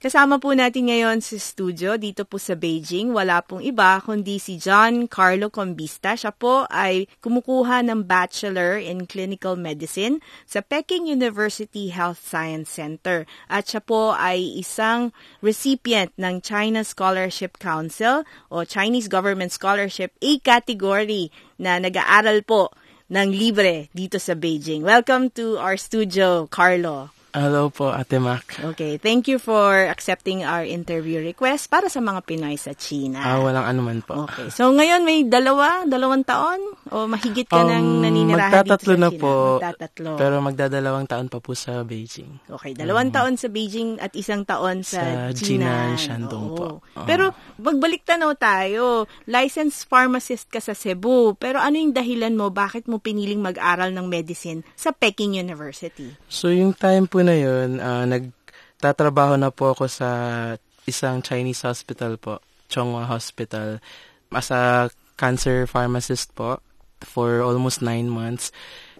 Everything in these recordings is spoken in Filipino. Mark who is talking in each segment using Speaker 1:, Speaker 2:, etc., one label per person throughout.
Speaker 1: Kasama po natin ngayon sa studio dito po sa Beijing. Wala pong iba kundi si John Carlo Combista. Siya po ay kumukuha ng Bachelor in Clinical Medicine sa Peking University Health Science Center. At siya po ay isang recipient ng China Scholarship Council o Chinese Government Scholarship A category na nag-aaral po ng libre dito sa Beijing. Welcome to our studio, Carlo.
Speaker 2: Hello po, Ate Mac.
Speaker 1: Okay, thank you for accepting our interview request para sa mga Pinoy sa China.
Speaker 2: Ah, walang anuman po.
Speaker 1: Okay, so ngayon may dalawa, dalawang taon? O mahigit ka um, nang naninirahan dito sa
Speaker 2: na
Speaker 1: China?
Speaker 2: po.
Speaker 1: Magtatatlo.
Speaker 2: Pero magdadalawang taon pa po sa Beijing.
Speaker 1: Okay, dalawang um, taon sa Beijing at isang taon sa,
Speaker 2: sa Jinan, Shandong po.
Speaker 1: Uh, pero magbalik tanaw tayo. Licensed pharmacist ka sa Cebu. Pero ano yung dahilan mo? Bakit mo piniling mag-aral ng medicine sa Peking University?
Speaker 2: So yung time po na yun, uh, nagtatrabaho na po ako sa isang Chinese hospital po, Chonghua Hospital, as a cancer pharmacist po for almost nine months.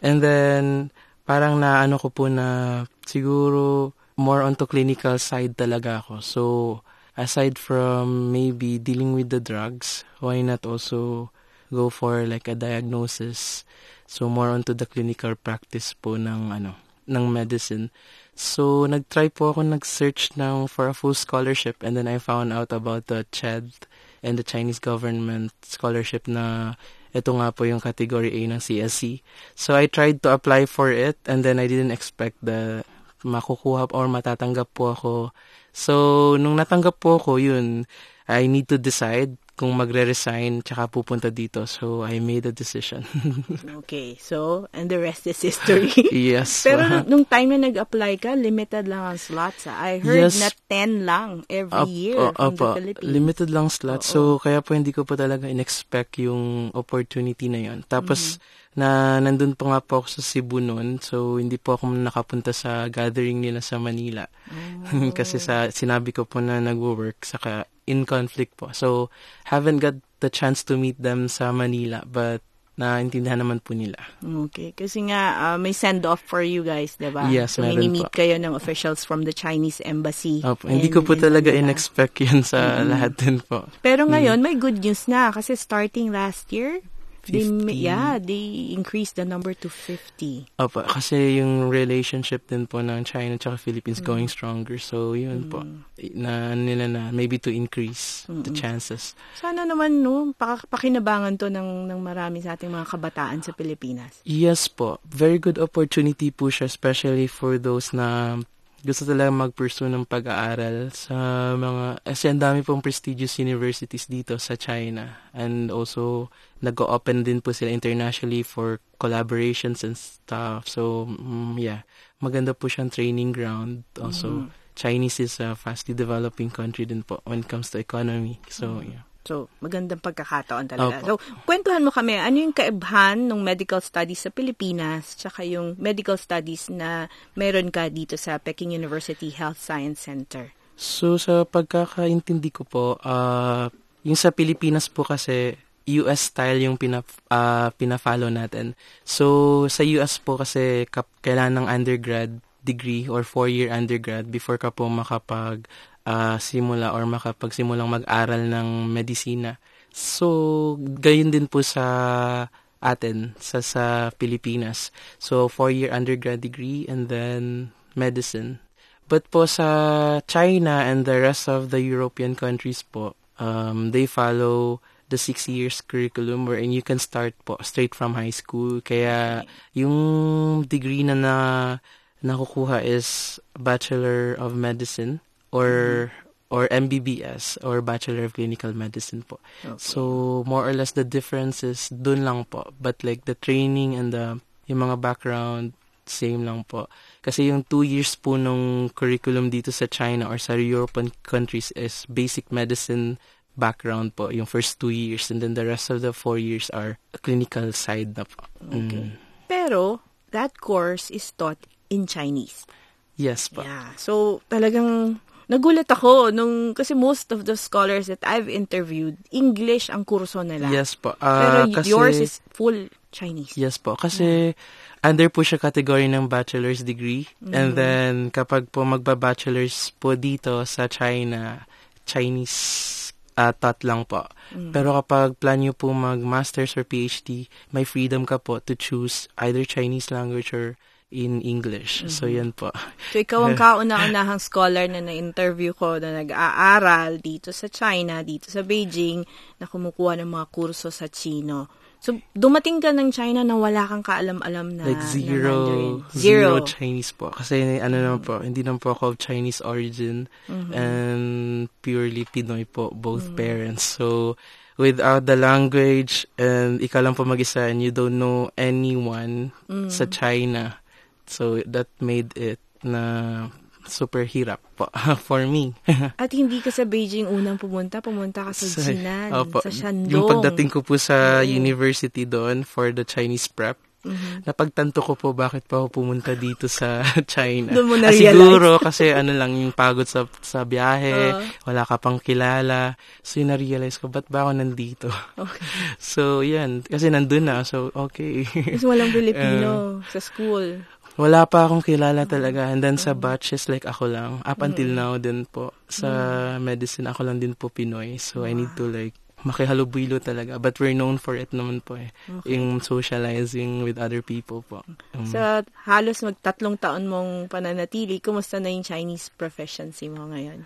Speaker 2: And then, parang naano ko po na siguro more onto clinical side talaga ako. So, aside from maybe dealing with the drugs, why not also go for like a diagnosis? So, more onto the clinical practice po ng ano, ng medicine. So, nag-try po ako nag-search ng for a full scholarship and then I found out about the CHED and the Chinese government scholarship na ito nga po yung category A ng CSC. So, I tried to apply for it and then I didn't expect the makukuha or matatanggap po ako. So, nung natanggap po ako, yun, I need to decide kung magre-resign tsaka pupunta dito. So, I made a decision.
Speaker 1: okay. So, and the rest is history.
Speaker 2: yes.
Speaker 1: Pero nung time na nag-apply ka, limited lang ang slots. Ha? I heard yes. na 10 lang every Up, year uh, from the Philippines.
Speaker 2: Limited lang slots. So, kaya po hindi ko po talaga in-expect yung opportunity na yon. Tapos, mm-hmm na nandun pa nga po ako sa Cebu noon. So, hindi po ako nakapunta sa gathering nila sa Manila. Oh. Kasi sa sinabi ko po na nagwo-work saka in conflict po. So, haven't got the chance to meet them sa Manila but naintindihan naman po nila.
Speaker 1: Okay. Kasi nga, uh, may send-off for you guys, di ba?
Speaker 2: Yes,
Speaker 1: so, meet kayo ng officials from the Chinese embassy.
Speaker 2: Opo, hindi ko po talaga in-expect yun sa mm-hmm. lahat din po.
Speaker 1: Pero ngayon, mm. may good news na kasi starting last year, They, yeah, they increased the number to 50.
Speaker 2: Opo, kasi yung relationship din po ng China at Philippines mm. going stronger. So, yun mm. po. Na nila na maybe to increase Mm-mm. the chances.
Speaker 1: Sana naman, no, pakinabangan to ng, ng marami sa ating mga kabataan sa Pilipinas.
Speaker 2: Yes po. Very good opportunity po siya, especially for those na gusto talaga mag-pursue ng pag-aaral sa mga, kasi ang dami pong prestigious universities dito sa China. And also, nag-open din po sila internationally for collaborations and stuff. So, mm, yeah, maganda po siyang training ground. Also, mm-hmm. Chinese is a fastly developing country din po when it comes to economy. So, mm-hmm. yeah.
Speaker 1: So, magandang pagkakataon talaga. Opo. So, kwentuhan mo kami, ano yung kaibhan ng medical studies sa Pilipinas, tsaka yung medical studies na meron ka dito sa Peking University Health Science Center?
Speaker 2: So, sa pagkakaintindi ko po, uh, yung sa Pilipinas po kasi, US style yung pina, uh, pina-follow natin. So, sa US po kasi kap, kailangan ng undergrad degree or four-year undergrad before ka po makapag uh, simula or makapagsimulang mag-aral ng medisina. So, gayon din po sa atin sa sa Pilipinas. So, four-year undergrad degree and then medicine. But po sa China and the rest of the European countries po, um, they follow the six years curriculum wherein you can start po straight from high school. Kaya yung degree na na nakukuha is Bachelor of Medicine or mm-hmm. or MBBS or Bachelor of Clinical Medicine po. Okay. So more or less the difference is dun lang po. But like the training and the yung mga background same lang po. Kasi yung two years po nung curriculum dito sa China or sa European countries is basic medicine background po, yung first two years, and then the rest of the four years are clinical side na po.
Speaker 1: Okay.
Speaker 2: Mm.
Speaker 1: Pero, that course is taught in Chinese.
Speaker 2: Yes po.
Speaker 1: Yeah. So, talagang nagulat ako nung, kasi most of the scholars that I've interviewed, English ang kurso nila.
Speaker 2: Yes po.
Speaker 1: Pero
Speaker 2: Ah, kasi,
Speaker 1: yours is full Chinese.
Speaker 2: Yes po. Kasi under po siya category ng bachelor's degree.
Speaker 1: Mm-hmm.
Speaker 2: And then kapag po magba-bachelor's po dito sa China, Chinese uh, taught lang po.
Speaker 1: Mm.
Speaker 2: Pero kapag plan nyo po mag-master's or PhD, may freedom ka po to choose either Chinese language or in English. So
Speaker 1: Mm-hmm.
Speaker 2: yan po.
Speaker 1: So, ikaw ang kauna-unahang scholar na na-interview ko na nag-aaral dito sa China, dito sa Beijing, na kumukuha ng mga kurso sa Chino. So, dumating ka ng China na wala kang kaalam-alam na
Speaker 2: like
Speaker 1: na
Speaker 2: zero, zero Chinese po. Kasi ano naman po, hindi naman po ako of Chinese origin
Speaker 1: Mm-hmm.
Speaker 2: and purely Pinoy po, both parents. So, without the language and ikaw lang po mag-isa and you don't know anyone sa China. So, that made it na super hirap po for me.
Speaker 1: At hindi ka sa Beijing unang pumunta, pumunta ka sa Jinan,
Speaker 2: Opo.
Speaker 1: sa Shandong.
Speaker 2: Yung pagdating ko po sa university doon for the Chinese prep,
Speaker 1: Mm-hmm.
Speaker 2: napagtanto ko po bakit pa ako pumunta dito sa China.
Speaker 1: Doon mo
Speaker 2: Ah,
Speaker 1: na-realize.
Speaker 2: siguro kasi ano lang yung pagod sa sa biyahe,
Speaker 1: Oo.
Speaker 2: wala ka pang kilala. So yun na-realize ko, ba't ba ako nandito?
Speaker 1: Okay.
Speaker 2: So yan, kasi nandun na. So okay.
Speaker 1: Kasi walang Pilipino sa school.
Speaker 2: Wala pa akong kilala talaga. And then sa batches, like ako lang. Up until now din po. Sa medicine, ako lang din po Pinoy. So I need to like makihalubilo talaga. But we're known for it naman po eh. Yung socializing with other people po. Um,
Speaker 1: Sa halos magtatlong taon mong pananatili, kumusta na yung Chinese proficiency mo ngayon?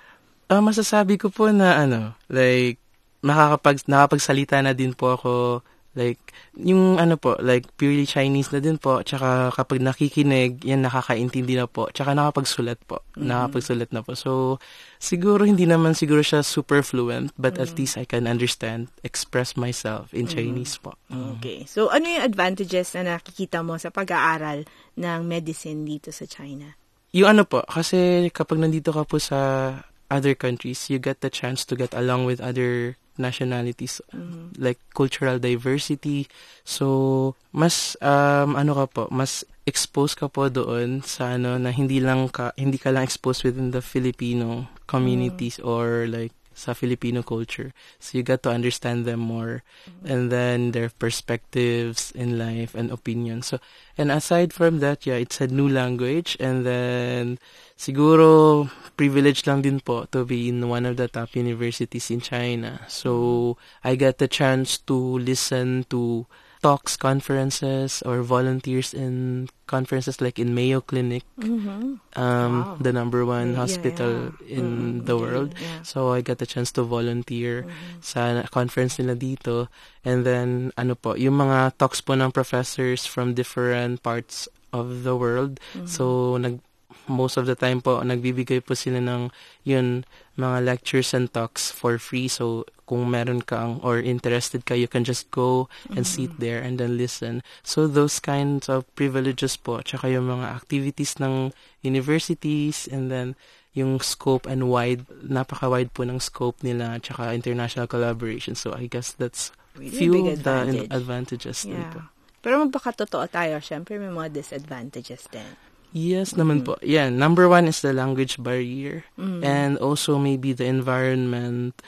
Speaker 2: Ah, masasabi ko po na ano, like nakakapag nakapagsalita na din po ako like yung ano po, like purely Chinese na din po. Tsaka kapag nakikinig, yan nakakaintindi na po. Tsaka nakapagsulat po. Nakapagsulat na po. So siguro hindi naman siguro siya super fluent, but at least I can understand, express myself in Chinese po.
Speaker 1: Okay. So, ano yung advantages na nakikita mo sa pag-aaral ng medicine dito sa China?
Speaker 2: Yung ano po, kasi kapag nandito ka po sa other countries, you get the chance to get along with other nationalities, mm-hmm. like cultural diversity. So, mas, um, ano ka po, mas exposed ka po doon sa ano, na hindi lang ka, hindi ka lang exposed within the Filipino communities mm. or like sa Filipino culture. So you get to understand them more mm-hmm. and then their perspectives in life and opinions. So and aside from that, yeah, it's a new language and then siguro privilege lang din po to be in one of the top universities in China. So I get the chance to listen to talks, conferences, or volunteers in conferences like in Mayo Clinic,
Speaker 1: Mm-hmm.
Speaker 2: um,
Speaker 1: Wow.
Speaker 2: the number one
Speaker 1: Yeah,
Speaker 2: hospital
Speaker 1: yeah.
Speaker 2: in
Speaker 1: Mm,
Speaker 2: the world.
Speaker 1: yeah.
Speaker 2: So I got the chance to volunteer sa conference nila dito. And then, ano po, yung mga talks po ng professors from different parts of the world. So, nag most of the time po, nagbibigay po sila ng yun, mga lectures and talks for free. So, kung meron kang or interested ka, you can just go and sit there and then listen. So, those kinds of privileges po, tsaka yung mga activities ng universities and then yung scope and wide, napaka-wide po ng scope nila, tsaka international collaboration. So, I guess that's
Speaker 1: Really
Speaker 2: few of the
Speaker 1: advantage.
Speaker 2: advantages din po.
Speaker 1: Yeah. Pero magpakatotoo tayo, syempre may mga disadvantages din.
Speaker 2: Yes naman po. Yeah, number one is the language barrier. And also maybe the environment,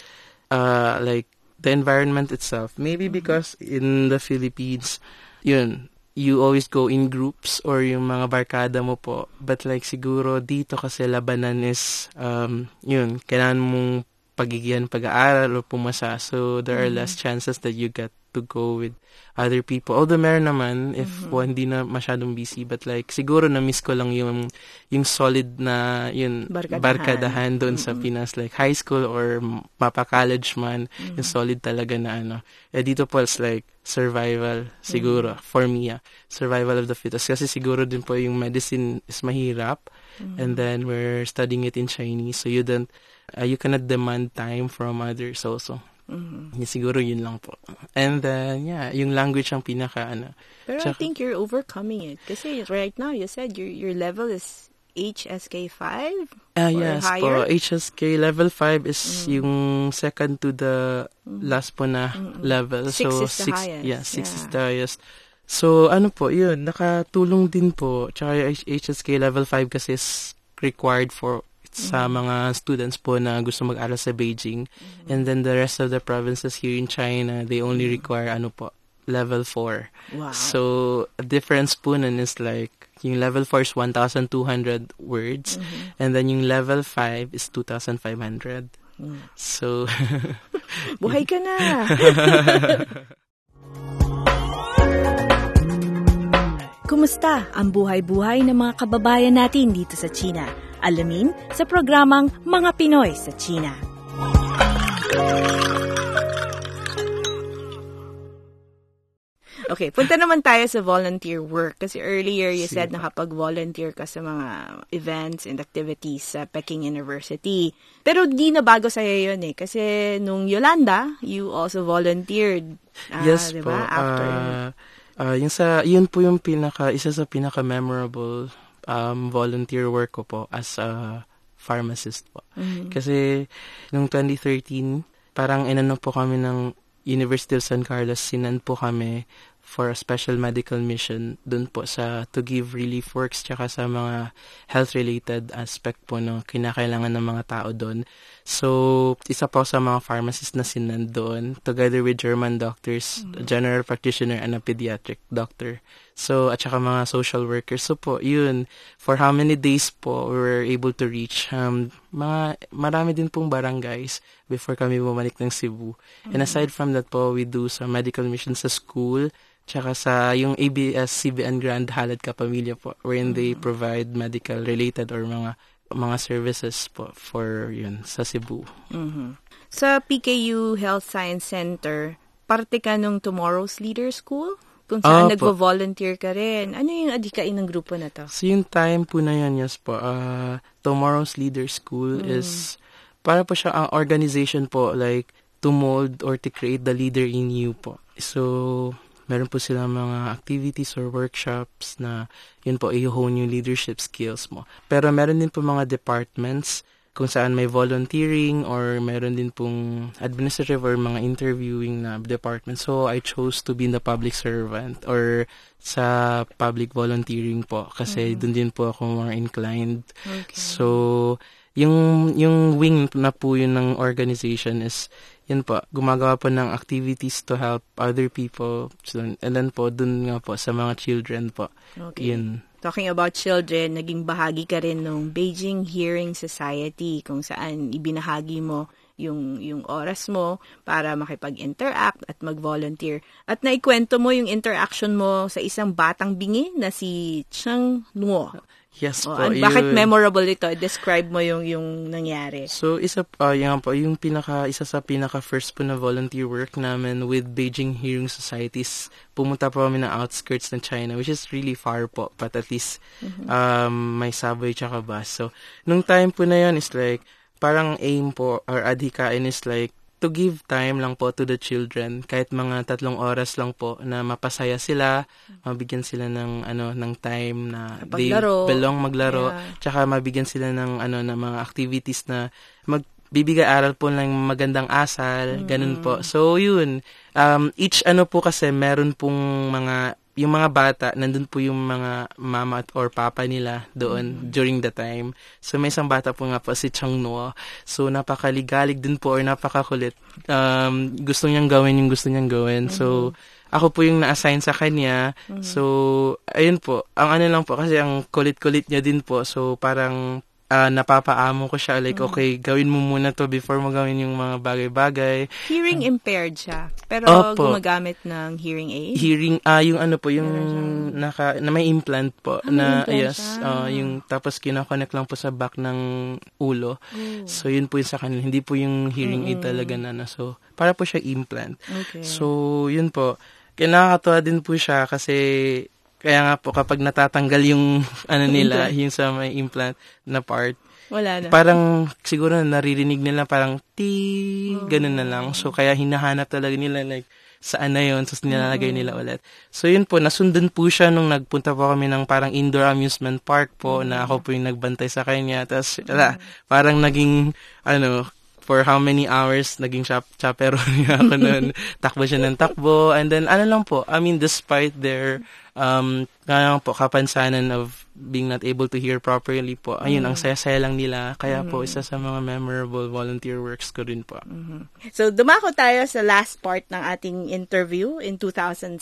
Speaker 2: uh, like the environment itself. Maybe because in the Philippines, yun, you always go in groups or yung mga barkada mo po. But like siguro dito kasi labanan is, um, yun, kailangan mong pagigyan pag-aaral o pumasa. So there are less chances that you get to go with other people. Although meron naman, if one hindi na masyadong busy, but like, siguro na-miss ko lang yung, yung solid na, yun,
Speaker 1: Barkadahan.
Speaker 2: barkadahan doon sa Pinas, like high school or mapa-college man, yung solid talaga na ano. Eh, dito po, it's like, survival, siguro, for me, ah, survival of the fittest. Kasi siguro din po yung medicine is mahirap, and then we're studying it in Chinese, so you don't, uh, you cannot demand time from others also.
Speaker 1: Mm-hmm.
Speaker 2: Siguro yun lang po. And then, yeah, yung language ang pinaka, ano.
Speaker 1: Pero I
Speaker 2: Tsaka-
Speaker 1: think you're overcoming it. Kasi right now, you said your your level is HSK 5?
Speaker 2: Ah,
Speaker 1: Or
Speaker 2: yes
Speaker 1: higher?
Speaker 2: po. HSK level 5 is yung second to the last po na level.
Speaker 1: Six
Speaker 2: so,
Speaker 1: is the
Speaker 2: six,
Speaker 1: highest.
Speaker 2: Yeah, six is
Speaker 1: Yeah.
Speaker 2: the highest. So, ano po, yun, nakatulong din po. Tsaka HSK level 5 kasi is required for sa mga students po na gusto mag-aral sa Beijing. And then the rest of the provinces here in China, they only require ano po, level 4.
Speaker 1: Wow.
Speaker 2: So, a difference po nun is like, yung level 4 is 1,200 words, and then yung level 5 is 2,500. So,
Speaker 1: Buhay ka na! Kumusta ang buhay-buhay ng mga kababayan natin dito sa China? Alamin sa programang Mga Pinoy sa China. Okay, punta naman tayo sa volunteer work. Kasi earlier you said nakapag-volunteer ka sa mga events and activities sa Peking University. Pero di na bago sa'yo yun eh. Kasi nung Yolanda, you also volunteered. Ah,
Speaker 2: yes
Speaker 1: di
Speaker 2: po.
Speaker 1: ba? After.
Speaker 2: ah, ah, yung sa, yun po yung pinaka, isa sa pinaka-memorable um, volunteer work ko po as a pharmacist po.
Speaker 1: Mm-hmm.
Speaker 2: Kasi nung 2013, parang inano po kami ng University of San Carlos, sinan po kami for a special medical mission dun po sa to give relief works tsaka sa mga health-related aspect po ng kinakailangan ng mga tao doon. So, isa po sa mga pharmacists na sinan doon together with German doctors, a general practitioner and a pediatric doctor. So, at saka mga social workers. So po, yun, for how many days po we were able to reach um, mga, marami din pong barangays before kami bumalik ng Cebu. And aside from that po, we do some medical missions sa school, tsaka sa yung ABS-CBN Grand Halad Kapamilya po, wherein they provide medical related or mga mga services po for yun sa Cebu.
Speaker 1: Mhm. Sa PKU Health Science Center, parte ka nung Tomorrow's Leader School? Kung saan
Speaker 2: Opo.
Speaker 1: nagvo-volunteer ka rin. Ano yung adikain ng grupo na to?
Speaker 2: So yung time po na yan, yes po, uh, Tomorrow's Leader School is, para po siya ang organization po, like, to mold or to create the leader in you po. So, meron po silang mga activities or workshops na yun po, i-hone yung leadership skills mo. Pero meron din po mga departments kung saan may volunteering or meron din pong administrative or mga interviewing na department. So, I chose to be in the public servant or sa public volunteering po kasi dun din po ako more inclined. So, yung yung wing na po yun ng organization is yun po, gumagawa po ng activities to help other people. So, and then po, dun nga po sa mga children po.
Speaker 1: Okay.
Speaker 2: Yun.
Speaker 1: Talking about children, naging bahagi ka rin ng Beijing Hearing Society kung saan ibinahagi mo yung yung oras mo para makipag-interact at mag-volunteer. At naikwento mo yung interaction mo sa isang batang bingi na si Chang Nuo.
Speaker 2: Yes
Speaker 1: Oh,
Speaker 2: po.
Speaker 1: and bakit
Speaker 2: yun.
Speaker 1: memorable ito? Describe mo yung yung nangyari.
Speaker 2: So, isa pa, yan po, yung pinaka, isa sa pinaka first po na volunteer work namin with Beijing Hearing Societies, pumunta po kami ng outskirts ng China, which is really far po, but at least um, may subway tsaka bus. So, nung time po na yun is like, parang aim po, or adhikain is like, to give time lang po to the children. Kahit mga tatlong oras lang po na mapasaya sila mabigyan sila ng ano ng time na they
Speaker 1: Paglaro.
Speaker 2: belong maglaro.
Speaker 1: Yeah.
Speaker 2: tsaka mabigyan sila ng ano ng mga activities na magbibigay aral po ng magandang asal. Ganun po. So yun. Um each ano po kasi meron pong mga yung mga bata, nandun po yung mga mama at or papa nila doon during the time. So, may isang bata po nga po, si Chang Noah. So, napakaligalig din po or napakakulit. Um, gusto niyang gawin yung gusto niyang gawin. So, ako po yung na-assign sa kanya. So, ayun po. Ang ano lang po, kasi ang kulit-kulit niya din po. So, parang ah, napapaamo ko siya. Like, okay, gawin mo muna to before mo gawin yung mga bagay-bagay.
Speaker 1: Hearing impaired siya, pero
Speaker 2: Opo.
Speaker 1: gumagamit ng hearing aid.
Speaker 2: hearing ah yung ano po yung naka na may implant po
Speaker 1: Ah,
Speaker 2: na
Speaker 1: implant
Speaker 2: yes
Speaker 1: siya.
Speaker 2: ah, yung tapos kino-connect lang po sa back ng ulo so yun po yung sa kanila hindi po yung hearing aid talaga na ano. so para po siya implant
Speaker 1: Okay.
Speaker 2: so yun po kinakatuwa din po siya kasi kaya nga po kapag natatanggal yung ano nila yung sa may implant na part
Speaker 1: Wala na.
Speaker 2: parang siguro naririnig nila parang ti ganun na lang so kaya hinahanap talaga nila like saan na yun, tapos nilalagay nila ulit. So yun po, nasundan po siya nung nagpunta po kami ng parang indoor amusement park po, na ako po yung nagbantay sa kanya. Tapos, wala, parang naging, ano, for how many hours naging chap chaperon niya ako noon. takbo siya ng takbo. And then, ano lang po, I mean, despite their, um, ano po, kapansanan of being not able to hear properly po, ayun, mm. ang saya-saya lang nila. Kaya mm. po, isa sa mga memorable volunteer works ko rin po.
Speaker 1: Mm-hmm. So, dumako tayo sa last part ng ating interview in 2016.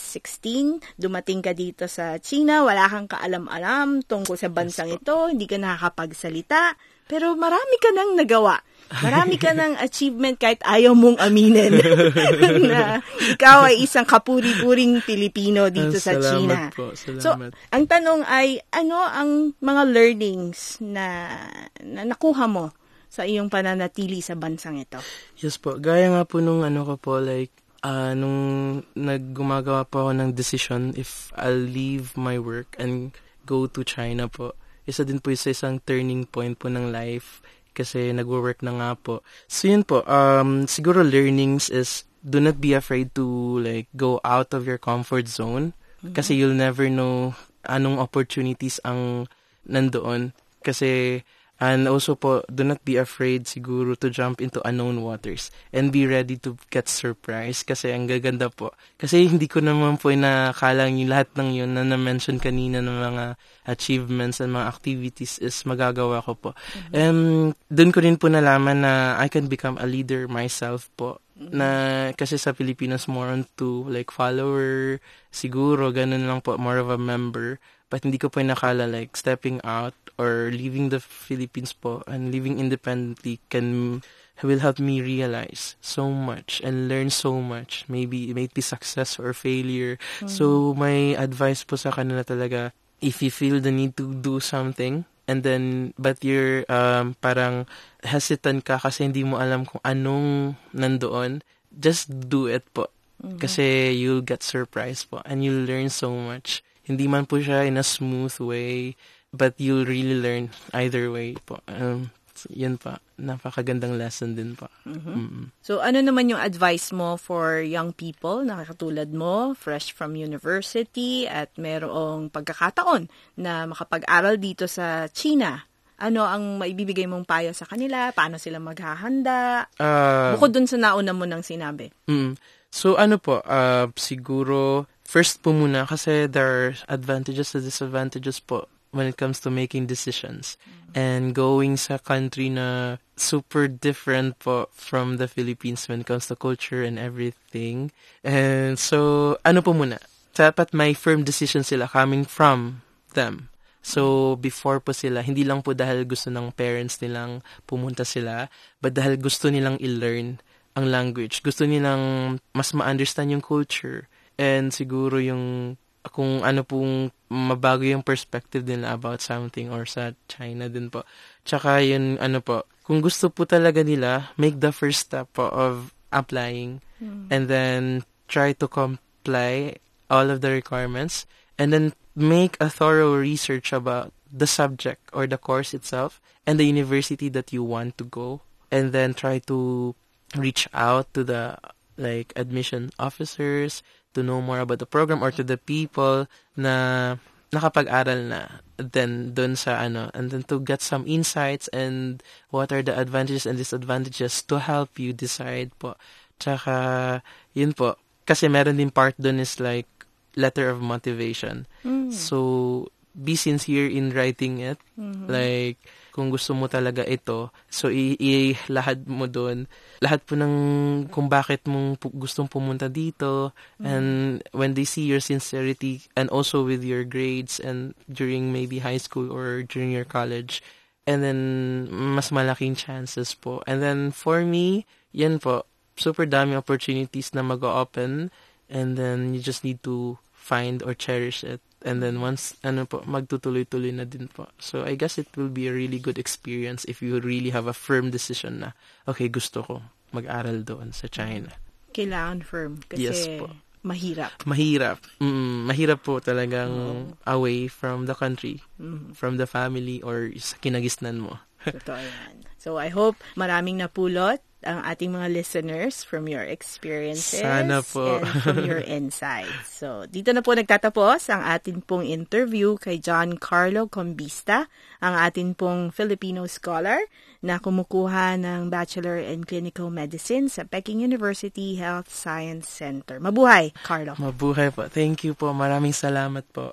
Speaker 1: Dumating ka dito sa China, wala kang kaalam-alam tungkol sa bansang yes, ito, hindi ka nakakapagsalita, pero marami ka nang nagawa Marami ka ng achievement kahit ayaw mong aminin na ikaw ay isang kapuri-puring Pilipino dito sa China.
Speaker 2: Po, salamat.
Speaker 1: So, ang tanong ay, ano ang mga learnings na, na nakuha mo sa iyong pananatili sa bansang ito?
Speaker 2: Yes po. Gaya nga po nung ano ko po, like, uh, nung naggumagawa po ako ng decision if I'll leave my work and go to China po, isa din po isa isang turning point po ng life kasi nagwo-work na nga po. So yun po, um, siguro learnings is do not be afraid to like go out of your comfort zone mm-hmm. kasi you'll never know anong opportunities ang nandoon kasi And also po, do not be afraid siguro to jump into unknown waters and be ready to get surprised kasi ang gaganda po. Kasi hindi ko naman po inakalang yung lahat ng yun na na-mention kanina ng mga achievements and mga activities is magagawa ko po. Mm-hmm. And doon ko rin po nalaman na I can become a leader myself po mm-hmm. na kasi sa Pilipinas more on to like follower siguro ganun lang po more of a member but hindi ko po nakala like stepping out or leaving the Philippines po and living independently can will help me realize so much and learn so much. Maybe it may be success or failure. Mm-hmm. So my advice po sa kanila talaga, if you feel the need to do something, and then but you're um, parang hesitant ka kasi hindi mo alam kung anong nandoon, just do it po. Mm-hmm. Kasi you'll get surprised po and you'll learn so much. Hindi man po siya in a smooth way but you'll really learn either way po. Um, yun pa, napakagandang lesson din pa.
Speaker 1: Mm-hmm. Mm-hmm. So, ano naman yung advice mo for young people na katulad mo, fresh from university, at merong pagkakataon na makapag-aral dito sa China? Ano ang maibibigay mong payo sa kanila? Paano sila maghahanda? Uh, Bukod dun sa nauna mo nang sinabi.
Speaker 2: Mm, so, ano po, uh, siguro, first po muna, kasi there are advantages and disadvantages po when it comes to making decisions mm-hmm. and going sa country na super different po from the Philippines when it comes to culture and everything. And so, ano po muna? Dapat may firm decision sila coming from them. So, before po sila, hindi lang po dahil gusto ng parents nilang pumunta sila, but dahil gusto nilang i-learn ang language. Gusto nilang mas ma-understand yung culture. And siguro yung kung ano pong mabago yung perspective nila about something or sa China din po. Tsaka yun, ano po, kung gusto po talaga nila, make the first step po of applying mm. and then try to comply all of the requirements and then make a thorough research about the subject or the course itself and the university that you want to go and then try to reach out to the like admission officers to know more about the program or to the people na nakapag-aral na then dun sa ano and then to get some insights and what are the advantages and disadvantages to help you decide po tsaka yun po kasi meron din part dun is like letter of motivation mm. so be sincere in writing it mm-hmm. like kung gusto mo talaga ito. So, i-lahad mo doon. Lahat po ng kung bakit mong pu- gustong pumunta dito. Mm-hmm. And when they see your sincerity and also with your grades and during maybe high school or during your college. And then, mas malaking chances po. And then, for me, yan po, super dami opportunities na mag-open. And then, you just need to find or cherish it. And then once, ano po, magtutuloy-tuloy na din po. So, I guess it will be a really good experience if you really have a firm decision na, okay, gusto ko mag-aral doon sa China.
Speaker 1: Kailangan firm. Kasi yes po. mahirap.
Speaker 2: Mahirap. Mm, mahirap po talagang oh. away from the country, mm-hmm. from the family, or sa kinagisnan mo.
Speaker 1: Totoo yan. So, I hope maraming napulot ang ating mga listeners from your experiences
Speaker 2: Sana po.
Speaker 1: and from your insights. So, dito na po nagtatapos ang atin pong interview kay John Carlo Combista, ang atin pong Filipino scholar na kumukuha ng Bachelor in Clinical Medicine sa Peking University Health Science Center. Mabuhay, Carlo.
Speaker 2: Mabuhay po. Thank you po. Maraming salamat po.